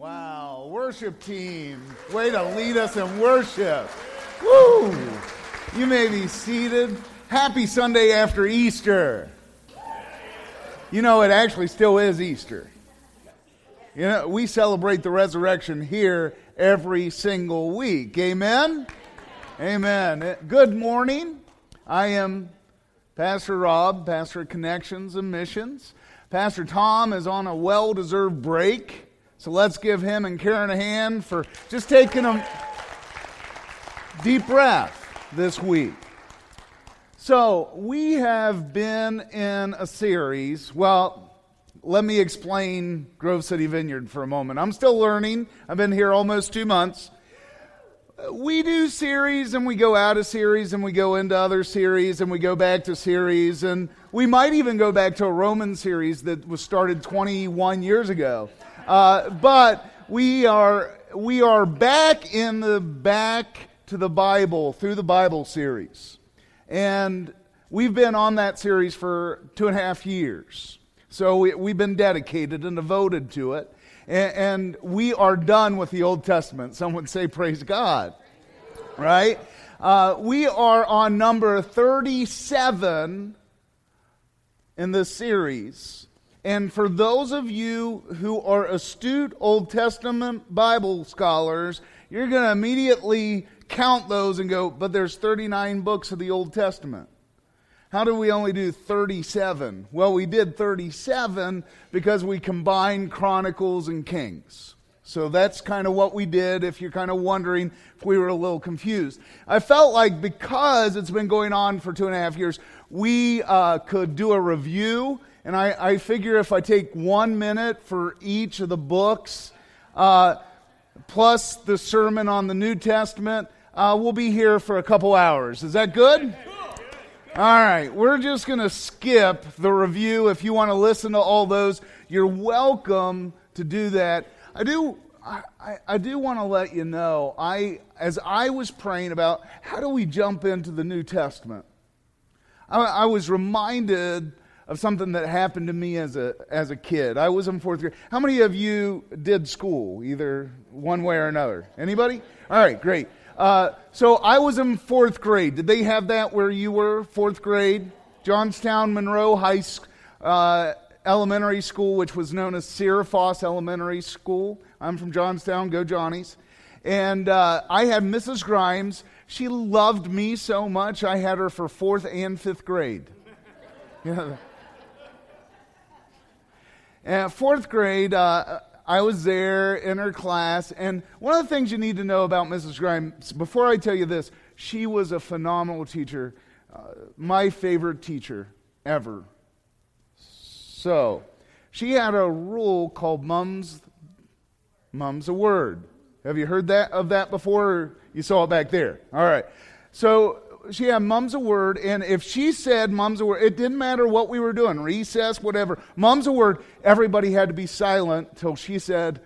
Wow, worship team. Way to lead us in worship. Woo! You may be seated. Happy Sunday after Easter. You know, it actually still is Easter. You know, we celebrate the resurrection here every single week. Amen? Amen. Eh, good morning. I am Pastor Rob, Pastor Connections and Missions. Pastor Tom is on a well deserved break. So let's give him and Karen a hand for just taking a deep breath this week. So we have been in a series. Well, let me explain Grove City Vineyard for a moment. I'm still learning. I've been here almost two months. We do series and we go out of series and we go into other series and we go back to series and we might even go back to a Roman series that was started 21 years ago. Uh, but we are we are back in the back to the Bible through the Bible series, and we've been on that series for two and a half years. So we, have been dedicated and devoted to it, and, and we are done with the Old Testament. Some would say, "Praise God!" Right? Uh, we are on number thirty-seven in this series. And for those of you who are astute Old Testament Bible scholars, you're going to immediately count those and go, but there's 39 books of the Old Testament. How do we only do 37? Well, we did 37 because we combined Chronicles and Kings. So that's kind of what we did if you're kind of wondering if we were a little confused. I felt like because it's been going on for two and a half years, we uh, could do a review and I, I figure if I take one minute for each of the books, uh, plus the sermon on the New Testament, uh, we'll be here for a couple hours. Is that good? All right, we're just going to skip the review. If you want to listen to all those, you're welcome to do that. I do. I, I do want to let you know. I, as I was praying about how do we jump into the New Testament, I, I was reminded of something that happened to me as a, as a kid. I was in fourth grade. How many of you did school, either one way or another? Anybody? All right, great. Uh, so I was in fourth grade. Did they have that where you were, fourth grade? Johnstown Monroe High uh, Elementary School, which was known as Sierra Foss Elementary School. I'm from Johnstown. Go Johnnies. And uh, I had Mrs. Grimes. She loved me so much, I had her for fourth and fifth grade. Yeah. And fourth grade, uh, I was there in her class, and one of the things you need to know about Mrs. Grimes, before I tell you this, she was a phenomenal teacher, uh, my favorite teacher ever. So, she had a rule called "Mum's Mum's a word." Have you heard that of that before? you saw it back there. All right. So she had mum's a word, and if she said mum's a word, it didn't matter what we were doing, recess, whatever. Mum's a word, everybody had to be silent till she said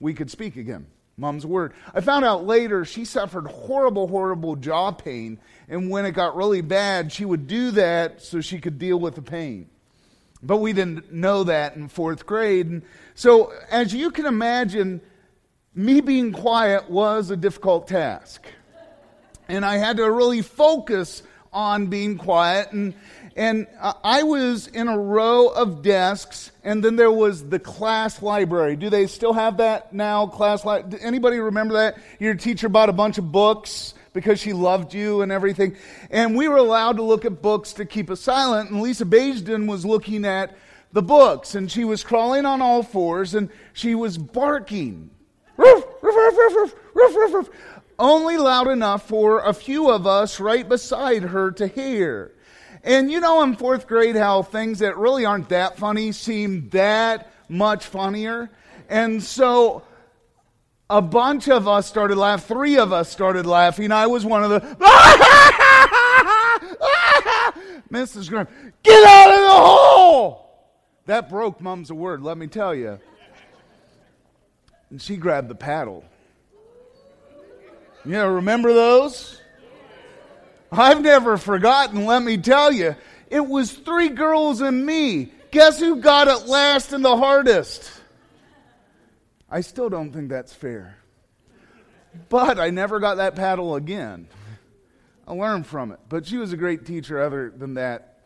we could speak again. Mum's a word. I found out later she suffered horrible, horrible jaw pain, and when it got really bad, she would do that so she could deal with the pain. But we didn't know that in fourth grade. And so, as you can imagine, me being quiet was a difficult task and I had to really focus on being quiet. And, and I was in a row of desks, and then there was the class library. Do they still have that now? Class library? Anybody remember that? Your teacher bought a bunch of books because she loved you and everything. And we were allowed to look at books to keep us silent. And Lisa Baisden was looking at the books, and she was crawling on all fours, and she was barking. Ruff, ruff, ruff, only loud enough for a few of us right beside her to hear. And you know in fourth grade how things that really aren't that funny seem that much funnier? And so a bunch of us started laughing. Three of us started laughing. I was one of the. Mrs. Graham, get out of the hole! That broke Mum's a word, let me tell you. And she grabbed the paddle. You know, remember those? I've never forgotten, let me tell you. It was three girls and me. Guess who got it last and the hardest? I still don't think that's fair. But I never got that paddle again. I learned from it. But she was a great teacher, other than that.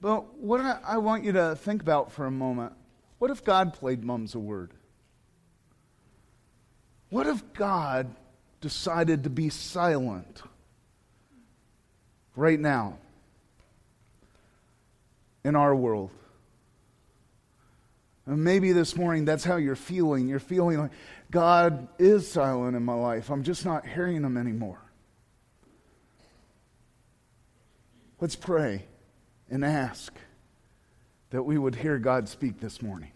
but what I want you to think about for a moment what if God played mums a word? What if God decided to be silent right now in our world? And maybe this morning that's how you're feeling. You're feeling like God is silent in my life. I'm just not hearing him anymore. Let's pray and ask that we would hear God speak this morning.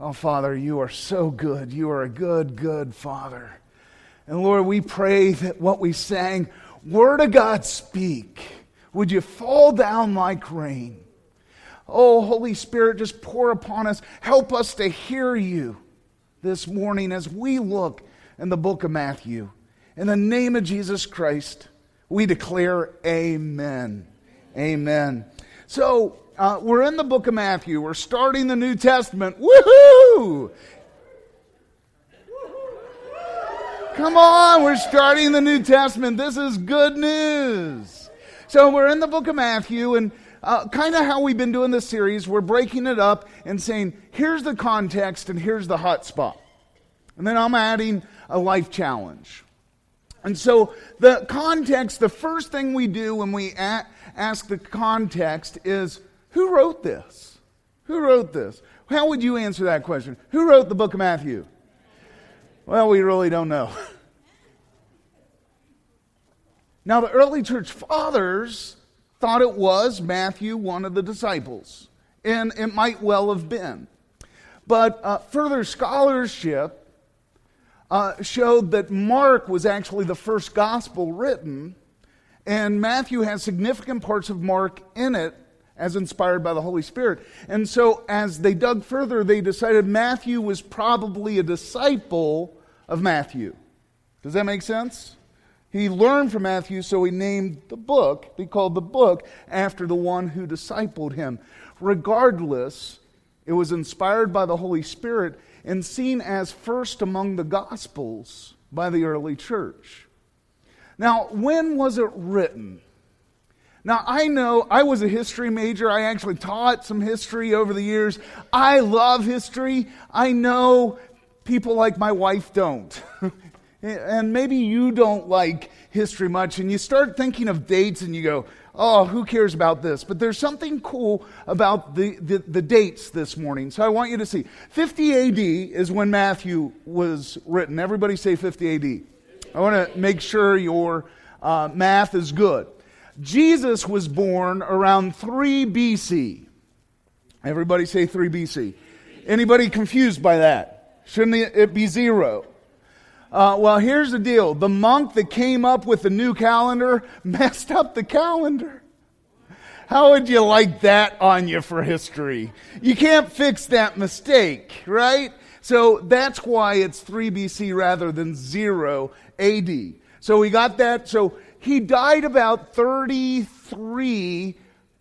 Oh, Father, you are so good. You are a good, good Father. And Lord, we pray that what we sang, Word of God speak, would you fall down like rain? Oh, Holy Spirit, just pour upon us. Help us to hear you this morning as we look in the book of Matthew. In the name of Jesus Christ, we declare Amen. Amen. So, uh, we're in the book of Matthew. We're starting the New Testament. Woohoo! Come on, we're starting the New Testament. This is good news. So, we're in the book of Matthew, and uh, kind of how we've been doing this series, we're breaking it up and saying, here's the context and here's the hot spot. And then I'm adding a life challenge. And so, the context, the first thing we do when we a- ask the context is who wrote this? Who wrote this? How would you answer that question? Who wrote the book of Matthew? Well, we really don't know. Now, the early church fathers thought it was Matthew, one of the disciples, and it might well have been. But uh, further scholarship uh, showed that Mark was actually the first gospel written, and Matthew has significant parts of Mark in it as inspired by the Holy Spirit. And so, as they dug further, they decided Matthew was probably a disciple of Matthew. Does that make sense? He learned from Matthew, so he named the book, he called the book after the one who discipled him. Regardless, it was inspired by the Holy Spirit and seen as first among the Gospels by the early church. Now, when was it written? Now, I know I was a history major. I actually taught some history over the years. I love history. I know people like my wife don't. and maybe you don't like history much, and you start thinking of dates and you go, oh, who cares about this? But there's something cool about the, the, the, dates this morning. So I want you to see. 50 AD is when Matthew was written. Everybody say 50 AD. I want to make sure your uh, math is good. Jesus was born around 3 BC. Everybody say 3 BC. Anybody confused by that? Shouldn't it be zero? Uh, well, here's the deal the monk that came up with the new calendar messed up the calendar. How would you like that on you for history? You can't fix that mistake, right? So that's why it's 3 BC rather than 0 AD. So we got that. So he died about 33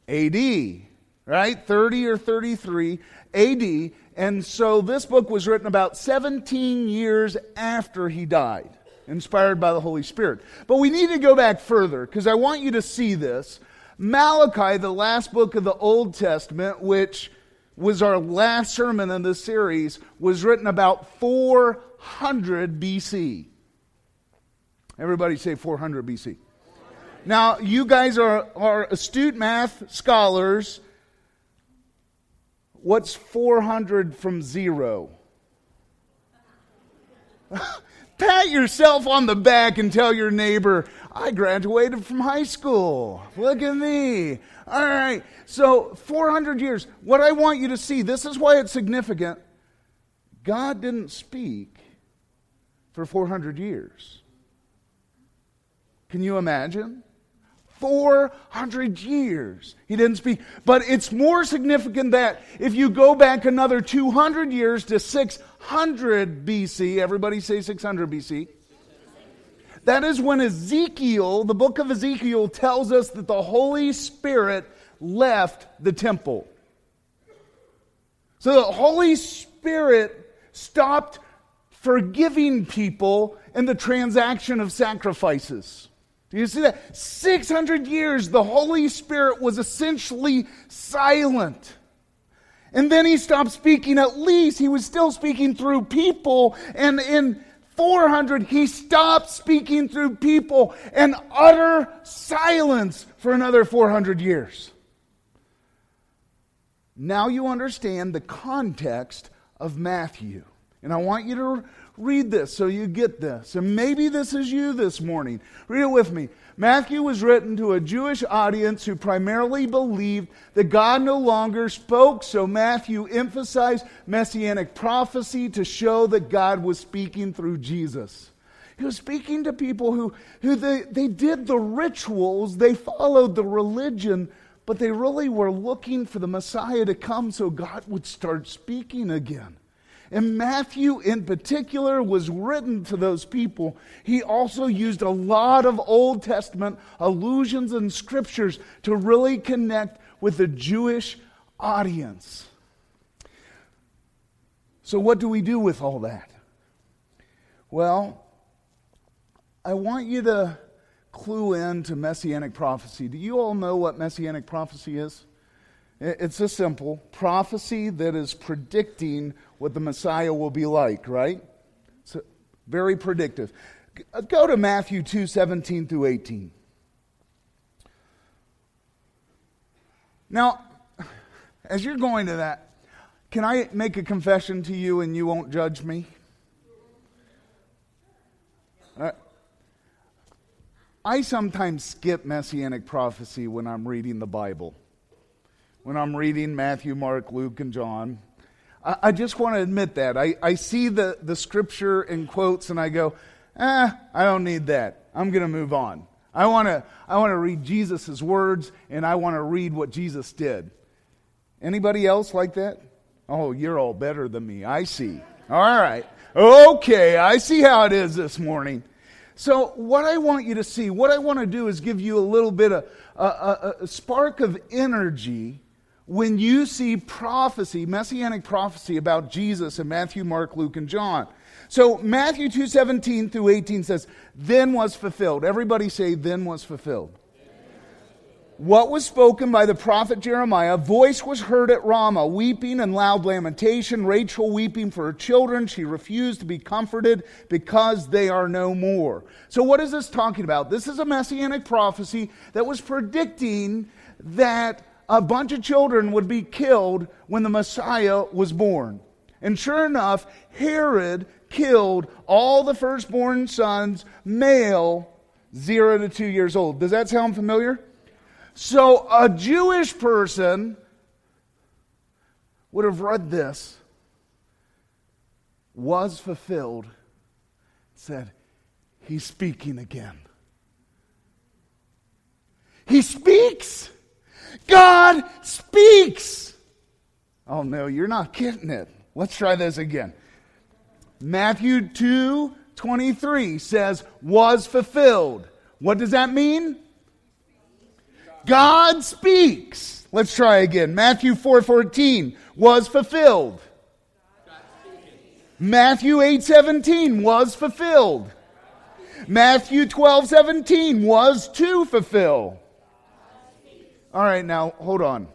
AD, right? 30 or 33 AD. And so this book was written about 17 years after he died, inspired by the Holy Spirit. But we need to go back further because I want you to see this. Malachi, the last book of the Old Testament, which was our last sermon in this series, was written about 400 BC. Everybody say 400 BC. Now, you guys are, are astute math scholars. What's 400 from zero? Pat yourself on the back and tell your neighbor, I graduated from high school. Look at me. All right. So, 400 years. What I want you to see, this is why it's significant. God didn't speak for 400 years. Can you imagine? 400 years. He didn't speak. But it's more significant that if you go back another 200 years to 600 BC, everybody say 600 BC. That is when Ezekiel, the book of Ezekiel, tells us that the Holy Spirit left the temple. So the Holy Spirit stopped forgiving people in the transaction of sacrifices. Do you see that? 600 years, the Holy Spirit was essentially silent. And then he stopped speaking. At least he was still speaking through people. And in 400, he stopped speaking through people and utter silence for another 400 years. Now you understand the context of Matthew. And I want you to read this so you get this. And maybe this is you this morning. Read it with me. Matthew was written to a Jewish audience who primarily believed that God no longer spoke, so Matthew emphasized messianic prophecy to show that God was speaking through Jesus. He was speaking to people who, who they, they did the rituals, they followed the religion, but they really were looking for the Messiah to come so God would start speaking again. And Matthew, in particular, was written to those people. He also used a lot of Old Testament allusions and scriptures to really connect with the Jewish audience. So, what do we do with all that? Well, I want you to clue in to messianic prophecy. Do you all know what messianic prophecy is? It's a simple prophecy that is predicting what the Messiah will be like, right? It's very predictive. Go to Matthew 2 17 through 18. Now, as you're going to that, can I make a confession to you and you won't judge me? Uh, I sometimes skip messianic prophecy when I'm reading the Bible when I'm reading Matthew, Mark, Luke, and John. I, I just want to admit that. I, I see the, the scripture in quotes and I go, eh, I don't need that. I'm going to move on. I want to I want to read Jesus' words and I want to read what Jesus did. Anybody else like that? Oh, you're all better than me. I see. All right. Okay, I see how it is this morning. So, what I want you to see, what I want to do is give you a little bit of a, a, a spark of energy when you see prophecy, messianic prophecy about Jesus in Matthew, Mark, Luke, and John. So Matthew 2:17 through 18 says, "Then was fulfilled." Everybody say, "Then was fulfilled." What was spoken by the prophet Jeremiah, voice was heard at Ramah, weeping and loud lamentation, Rachel weeping for her children. She refused to be comforted because they are no more. So, what is this talking about? This is a messianic prophecy that was predicting that a bunch of children would be killed when the Messiah was born. And sure enough, Herod killed all the firstborn sons, male, zero to two years old. Does that sound familiar? So a Jewish person would have read this, was fulfilled, said, He's speaking again. He speaks. God speaks. Oh, no, you're not getting it. Let's try this again. Matthew 2 23 says, was fulfilled. What does that mean? God speaks. Let's try again. Matthew 4 14 was fulfilled. Matthew 8 17 was fulfilled. Matthew 12 17 was to fulfill. All right, now hold on.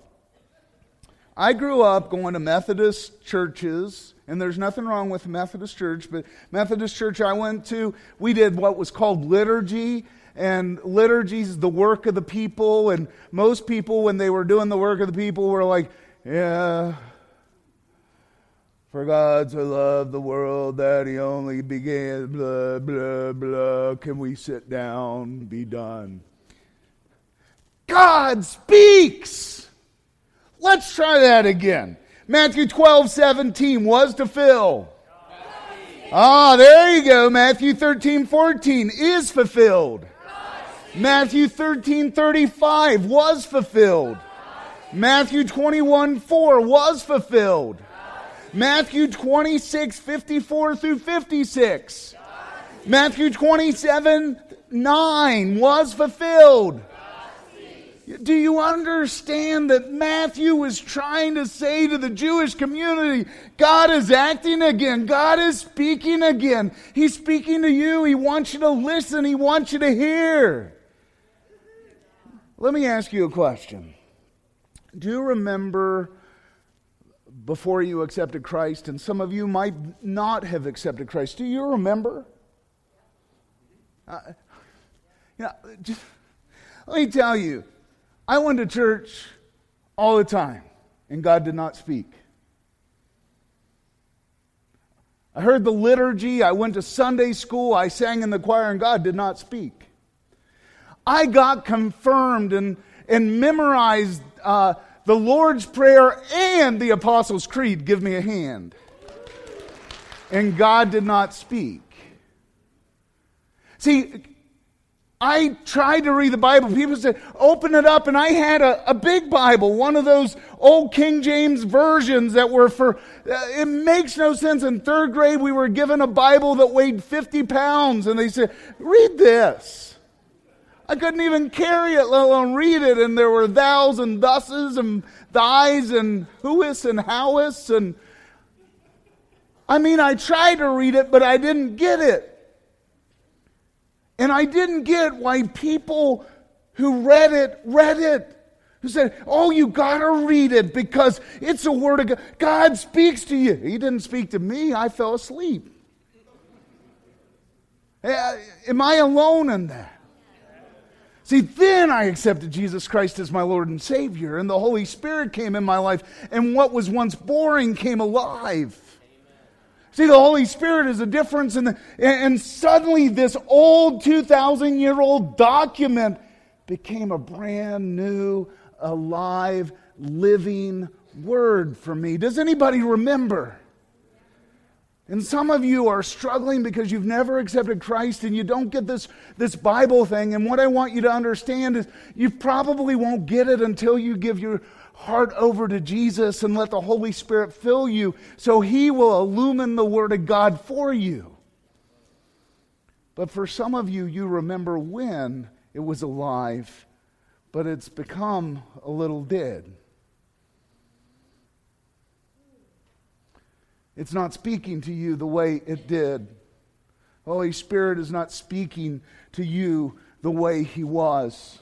I grew up going to Methodist churches, and there's nothing wrong with Methodist church, but Methodist church I went to, we did what was called liturgy, and liturgy is the work of the people, and most people, when they were doing the work of the people, were like, yeah, for God to love the world that he only began, blah, blah, blah. Can we sit down, be done? God speaks. Let's try that again. Matthew 12, 17 was to fill. Ah, there you go. Matthew 13, 14 is fulfilled. Matthew 13, 35 was fulfilled. Matthew 21, 4 was fulfilled. Matthew 26, 54 through 56. Matthew 27, 9 was fulfilled. Do you understand that Matthew was trying to say to the Jewish community, God is acting again. God is speaking again. He's speaking to you. He wants you to listen. He wants you to hear. Let me ask you a question. Do you remember before you accepted Christ, and some of you might not have accepted Christ? Do you remember? Uh, you know, just, let me tell you, I went to church all the time, and God did not speak. I heard the liturgy, I went to Sunday school, I sang in the choir, and God did not speak. I got confirmed and, and memorized uh, the Lord's Prayer and the Apostles' Creed. Give me a hand. And God did not speak. See, I tried to read the Bible. People said, open it up. And I had a, a big Bible, one of those old King James versions that were for, uh, it makes no sense. In third grade, we were given a Bible that weighed 50 pounds. And they said, read this. I couldn't even carry it, let alone read it. And there were thous and thuses and thys and whois and howis. And I mean, I tried to read it, but I didn't get it. And I didn't get why people who read it read it. Who said, Oh, you gotta read it because it's a word of God. God speaks to you. He didn't speak to me, I fell asleep. Am I alone in that? See, then I accepted Jesus Christ as my Lord and Savior, and the Holy Spirit came in my life, and what was once boring came alive. See, the Holy Spirit is a difference. The, and suddenly, this old 2,000 year old document became a brand new, alive, living word for me. Does anybody remember? And some of you are struggling because you've never accepted Christ and you don't get this, this Bible thing. And what I want you to understand is you probably won't get it until you give your heart over to Jesus and let the Holy Spirit fill you so He will illumine the Word of God for you. But for some of you, you remember when it was alive, but it's become a little dead. It's not speaking to you the way it did. Holy Spirit is not speaking to you the way He was.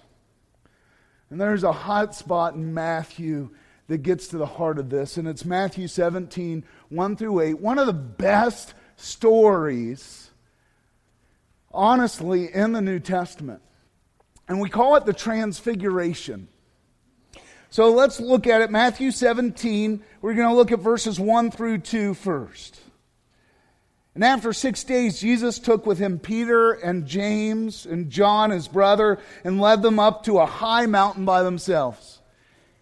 And there's a hot spot in Matthew that gets to the heart of this, and it's Matthew 17, 1 through 8. One of the best stories, honestly, in the New Testament. And we call it the Transfiguration. So let's look at it. Matthew 17, we're going to look at verses 1 through 2 first. And after six days, Jesus took with him Peter and James and John, his brother, and led them up to a high mountain by themselves.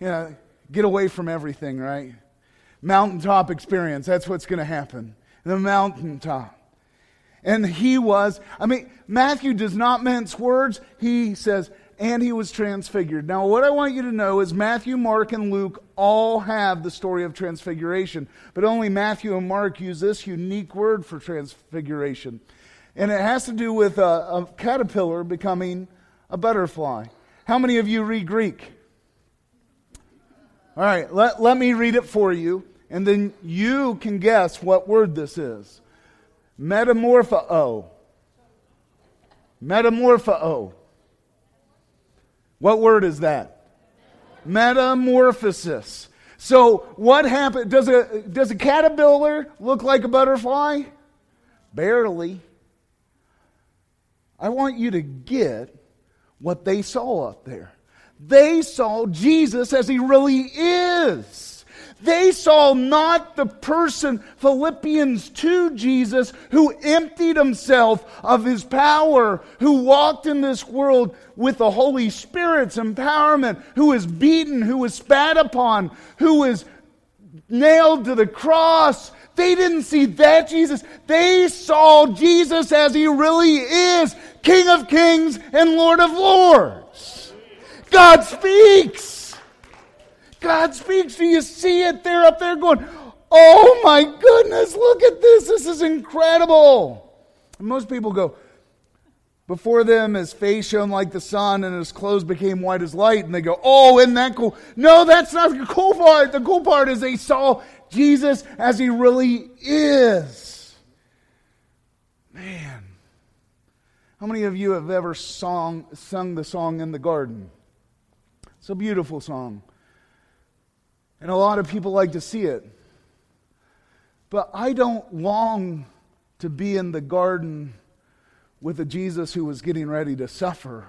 You know, get away from everything, right? Mountaintop experience. That's what's going to happen. The mountaintop. And he was, I mean, Matthew does not mince words. He says, and he was transfigured. Now, what I want you to know is Matthew, Mark, and Luke all have the story of transfiguration, but only Matthew and Mark use this unique word for transfiguration. And it has to do with a, a caterpillar becoming a butterfly. How many of you read Greek? All right, let, let me read it for you, and then you can guess what word this is. Metamorpho. Metamorpho. What word is that? Metamorphosis. So, what happened? Does a, does a caterpillar look like a butterfly? Barely. I want you to get what they saw up there. They saw Jesus as he really is. They saw not the person, Philippians 2 Jesus, who emptied himself of his power, who walked in this world with the Holy Spirit's empowerment, who was beaten, who was spat upon, who was nailed to the cross. They didn't see that Jesus. They saw Jesus as he really is King of kings and Lord of lords. God speaks. God speaks to you. See it. They're up there going, Oh my goodness, look at this. This is incredible. And most people go, Before them, his face shone like the sun, and his clothes became white as light. And they go, Oh, isn't that cool? No, that's not the cool part. The cool part is they saw Jesus as he really is. Man. How many of you have ever song, sung the song in the garden? It's a beautiful song. And a lot of people like to see it. But I don't long to be in the garden with a Jesus who was getting ready to suffer.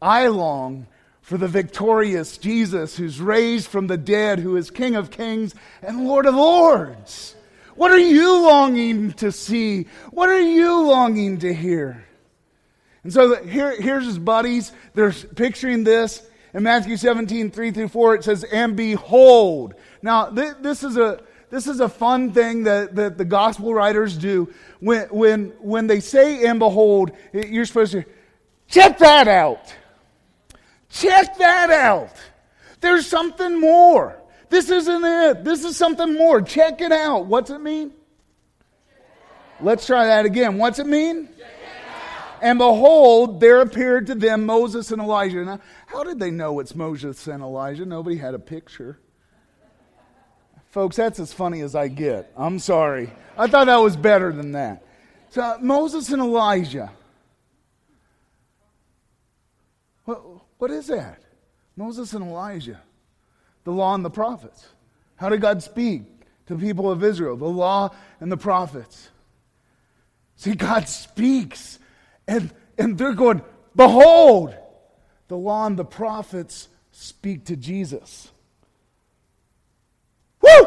I long for the victorious Jesus who's raised from the dead, who is King of kings and Lord of lords. What are you longing to see? What are you longing to hear? And so here, here's his buddies. They're picturing this. In Matthew 17, 3 through 4, it says, And behold. Now, th- this is a this is a fun thing that, that the gospel writers do. When, when, when they say, and behold, you're supposed to check that out. Check that out. There's something more. This isn't it. This is something more. Check it out. What's it mean? Let's try that again. What's it mean? And behold, there appeared to them Moses and Elijah. Now, how did they know it's Moses and Elijah? Nobody had a picture. Folks, that's as funny as I get. I'm sorry. I thought that was better than that. So, Moses and Elijah. What, what is that? Moses and Elijah. The law and the prophets. How did God speak to the people of Israel? The law and the prophets. See, God speaks, and, and they're going, Behold, the law and the prophets speak to Jesus. Woo!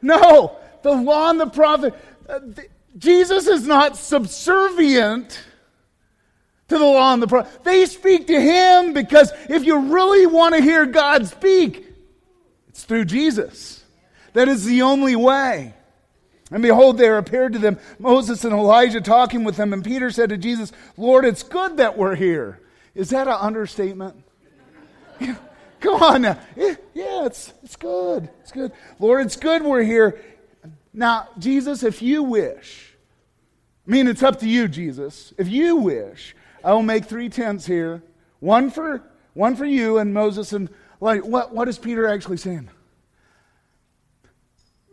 No, the law and the prophet. Uh, the, Jesus is not subservient to the law and the prophet. They speak to him because if you really want to hear God speak, it's through Jesus. That is the only way. And behold, there appeared to them Moses and Elijah talking with them. And Peter said to Jesus, Lord, it's good that we're here. Is that an understatement? Come on now. Yeah, it's, it's good. It's good. Lord, it's good we're here. Now, Jesus, if you wish, I mean, it's up to you, Jesus. If you wish, I will make three tents here one for, one for you and Moses. And like, what, what is Peter actually saying?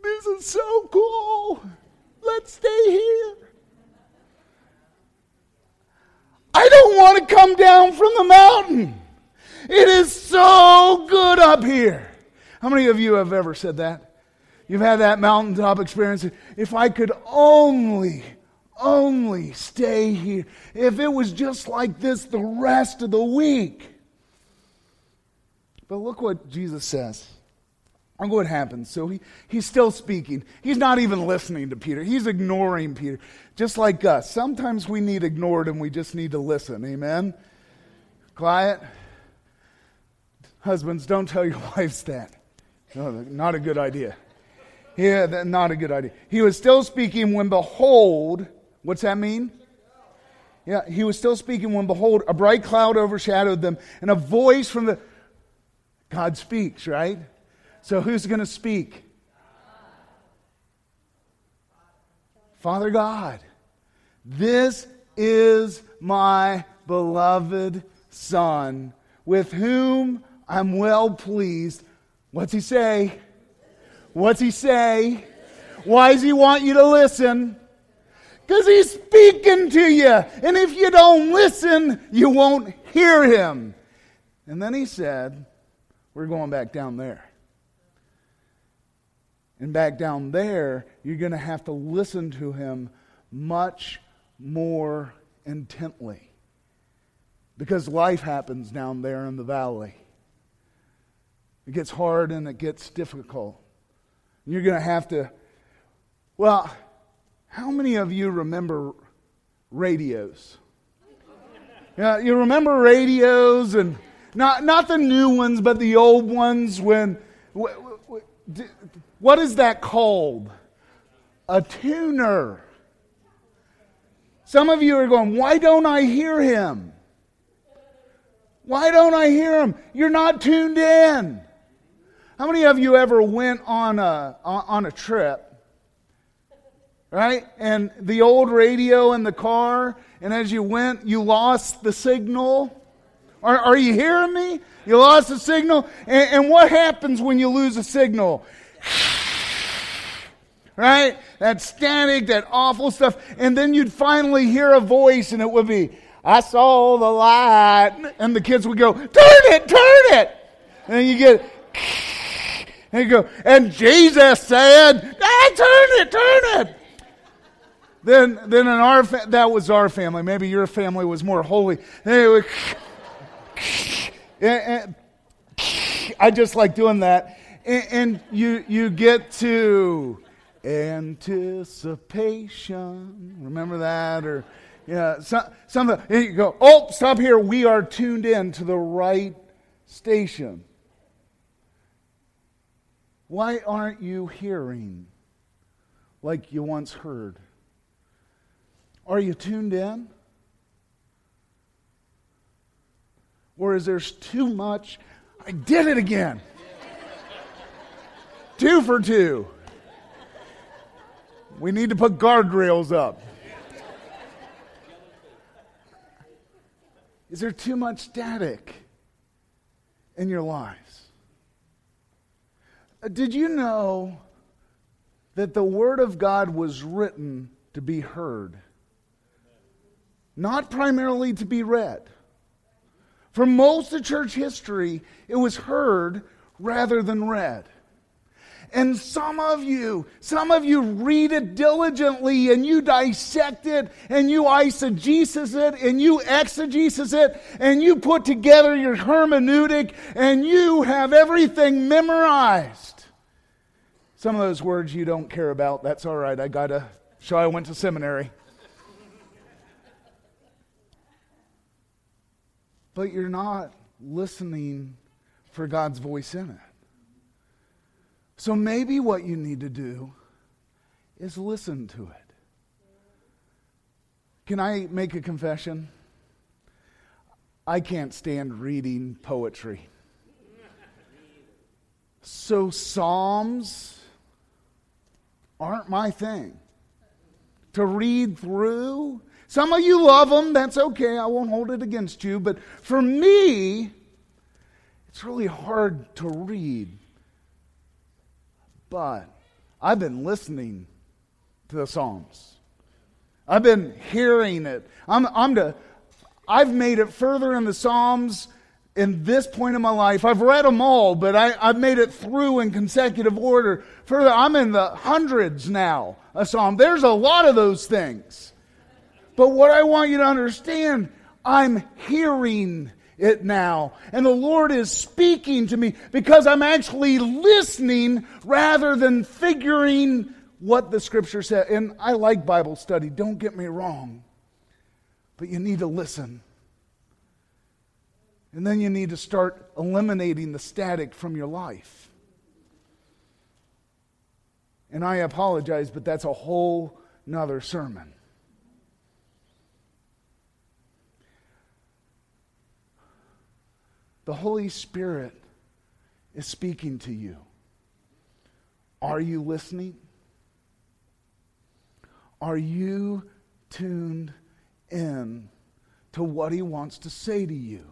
This is so cool. Let's stay here. I don't want to come down from the mountain. It is so good up here. How many of you have ever said that? You've had that mountaintop experience. If I could only, only stay here. If it was just like this the rest of the week. But look what Jesus says. Look what happens. So he, he's still speaking. He's not even listening to Peter. He's ignoring Peter, just like us. Sometimes we need ignored and we just need to listen. Amen? Quiet. Husbands, don't tell your wives that. No, not a good idea. Yeah, not a good idea. He was still speaking when behold, what's that mean? Yeah, he was still speaking when behold, a bright cloud overshadowed them, and a voice from the God speaks, right? So who's going to speak? Father God. This is my beloved Son, with whom I'm well pleased. What's he say? What's he say? Why does he want you to listen? Because he's speaking to you. And if you don't listen, you won't hear him. And then he said, We're going back down there. And back down there, you're going to have to listen to him much more intently. Because life happens down there in the valley. It gets hard and it gets difficult. You're going to have to. Well, how many of you remember radios? Yeah, you remember radios and not, not the new ones, but the old ones when. What is that called? A tuner. Some of you are going, why don't I hear him? Why don't I hear him? You're not tuned in. How many of you ever went on a, on a trip, right? And the old radio in the car, and as you went, you lost the signal. Are, are you hearing me? You lost the signal. And, and what happens when you lose a signal? right? That static, that awful stuff. And then you'd finally hear a voice, and it would be, I saw the light. And the kids would go, Turn it, turn it. And you get, and you go, and Jesus said, ah, Turn it, turn it. Then, then in our fa- that was our family. Maybe your family was more holy. Anyway, I just like doing that. And, and you you get to anticipation. Remember that? Or yeah, some, some you go, oh, stop here. We are tuned in to the right station. Why aren't you hearing like you once heard? Are you tuned in? Or is there too much? I did it again. two for two. We need to put guardrails up. Is there too much static in your lives? Uh, did you know that the Word of God was written to be heard? Not primarily to be read. For most of church history, it was heard rather than read. And some of you, some of you read it diligently and you dissect it and you eisegesis it and you exegesis it and you put together your hermeneutic and you have everything memorized. Some of those words you don't care about, that's all right. I got to show I went to seminary. But you're not listening for God's voice in it. So maybe what you need to do is listen to it. Can I make a confession? I can't stand reading poetry. So, Psalms aren't my thing. To read through, some of you love them, that's okay, I won't hold it against you. But for me, it's really hard to read. But I've been listening to the Psalms. I've been hearing it. I'm, I'm to, I've made it further in the Psalms in this point in my life. I've read them all, but I, have made it through in consecutive order. Further, I'm in the hundreds now, a Psalm. There's a lot of those things. But what I want you to understand, I'm hearing it now. And the Lord is speaking to me because I'm actually listening rather than figuring what the scripture said. And I like Bible study, don't get me wrong. But you need to listen. And then you need to start eliminating the static from your life. And I apologize, but that's a whole nother sermon. The Holy Spirit is speaking to you. Are you listening? Are you tuned in to what he wants to say to you?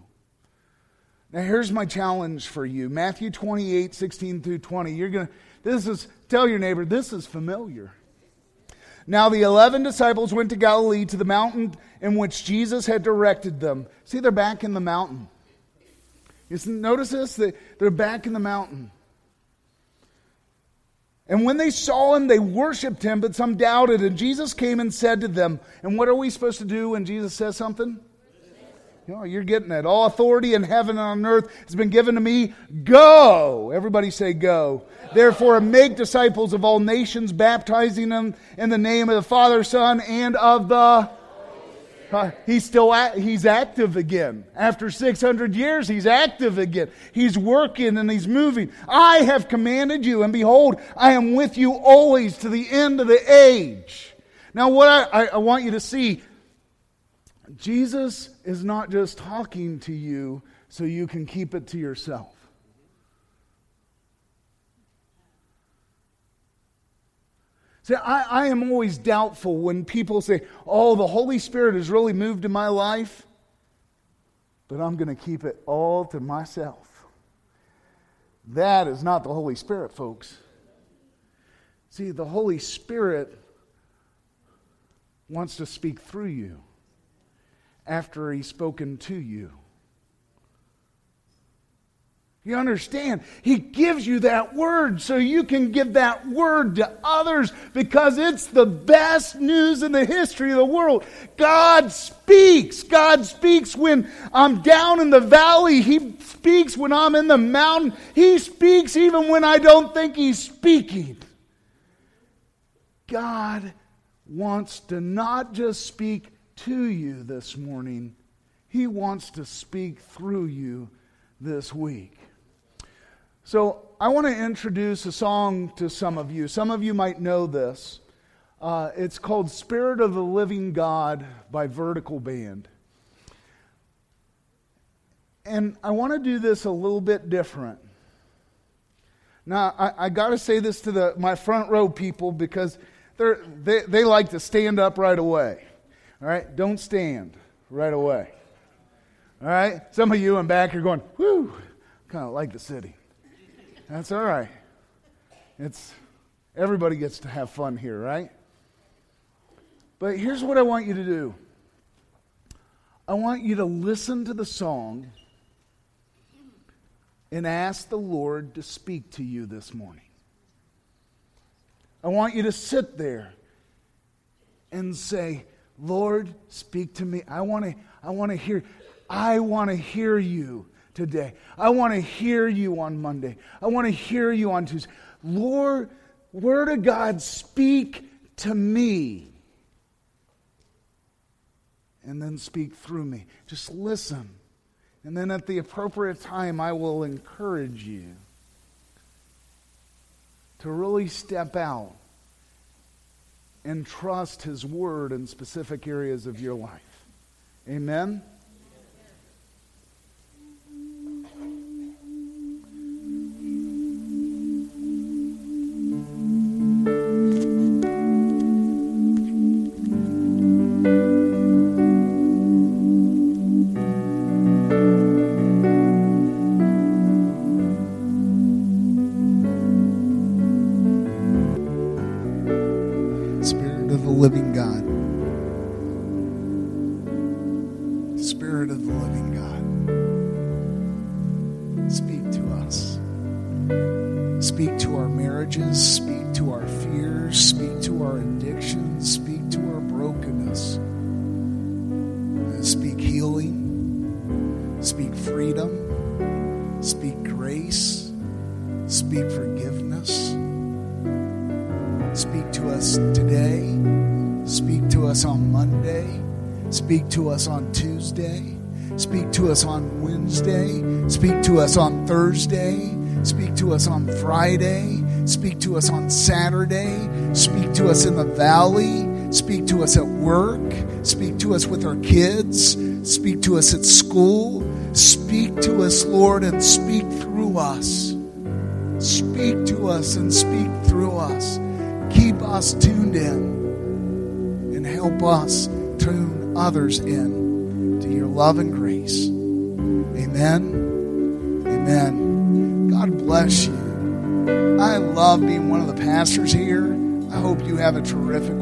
Now, here's my challenge for you Matthew 28 16 through 20. You're to, this is, tell your neighbor, this is familiar. Now, the 11 disciples went to Galilee to the mountain in which Jesus had directed them. See, they're back in the mountain. You notice this? They, they're back in the mountain. And when they saw him, they worshiped him, but some doubted. And Jesus came and said to them, And what are we supposed to do when Jesus says something? You know, you're getting it. All authority in heaven and on earth has been given to me. Go. Everybody say, Go. Therefore, make disciples of all nations, baptizing them in the name of the Father, Son, and of the Uh, he's still at, he's active again. After 600 years, he's active again. He's working and he's moving. I have commanded you, and behold, I am with you always to the end of the age. Now, what I, I, I want you to see, Jesus is not just talking to you so you can keep it to yourself. See, I, I am always doubtful when people say, oh, the Holy Spirit has really moved in my life, but I'm going to keep it all to myself. That is not the Holy Spirit, folks. See, the Holy Spirit wants to speak through you after He's spoken to you. You understand? He gives you that word so you can give that word to others because it's the best news in the history of the world. God speaks. God speaks when I'm down in the valley. He speaks when I'm in the mountain. He speaks even when I don't think He's speaking. God wants to not just speak to you this morning, He wants to speak through you this week. So, I want to introduce a song to some of you. Some of you might know this. Uh, it's called Spirit of the Living God by Vertical Band. And I want to do this a little bit different. Now, I, I got to say this to the, my front row people because they, they like to stand up right away. All right? Don't stand right away. All right? Some of you in back are going, whoo, kind of like the city. That's all right. It's everybody gets to have fun here, right? But here's what I want you to do. I want you to listen to the song and ask the Lord to speak to you this morning. I want you to sit there and say, Lord, speak to me. I want to I want to hear I want to hear you today. I want to hear you on Monday. I want to hear you on Tuesday. Lord, word of God, speak to me. And then speak through me. Just listen. And then at the appropriate time, I will encourage you to really step out and trust His Word in specific areas of your life. Amen? Us on Tuesday. Speak to us on Wednesday. Speak to us on Thursday. Speak to us on Friday. Speak to us on Saturday. Speak to us in the valley. Speak to us at work. Speak to us with our kids. Speak to us at school. Speak to us, Lord, and speak through us. Speak to us and speak through us. Keep us tuned in and help us tune others in to your love and grace. Amen. Amen. God bless you. I love being one of the pastors here. I hope you have a terrific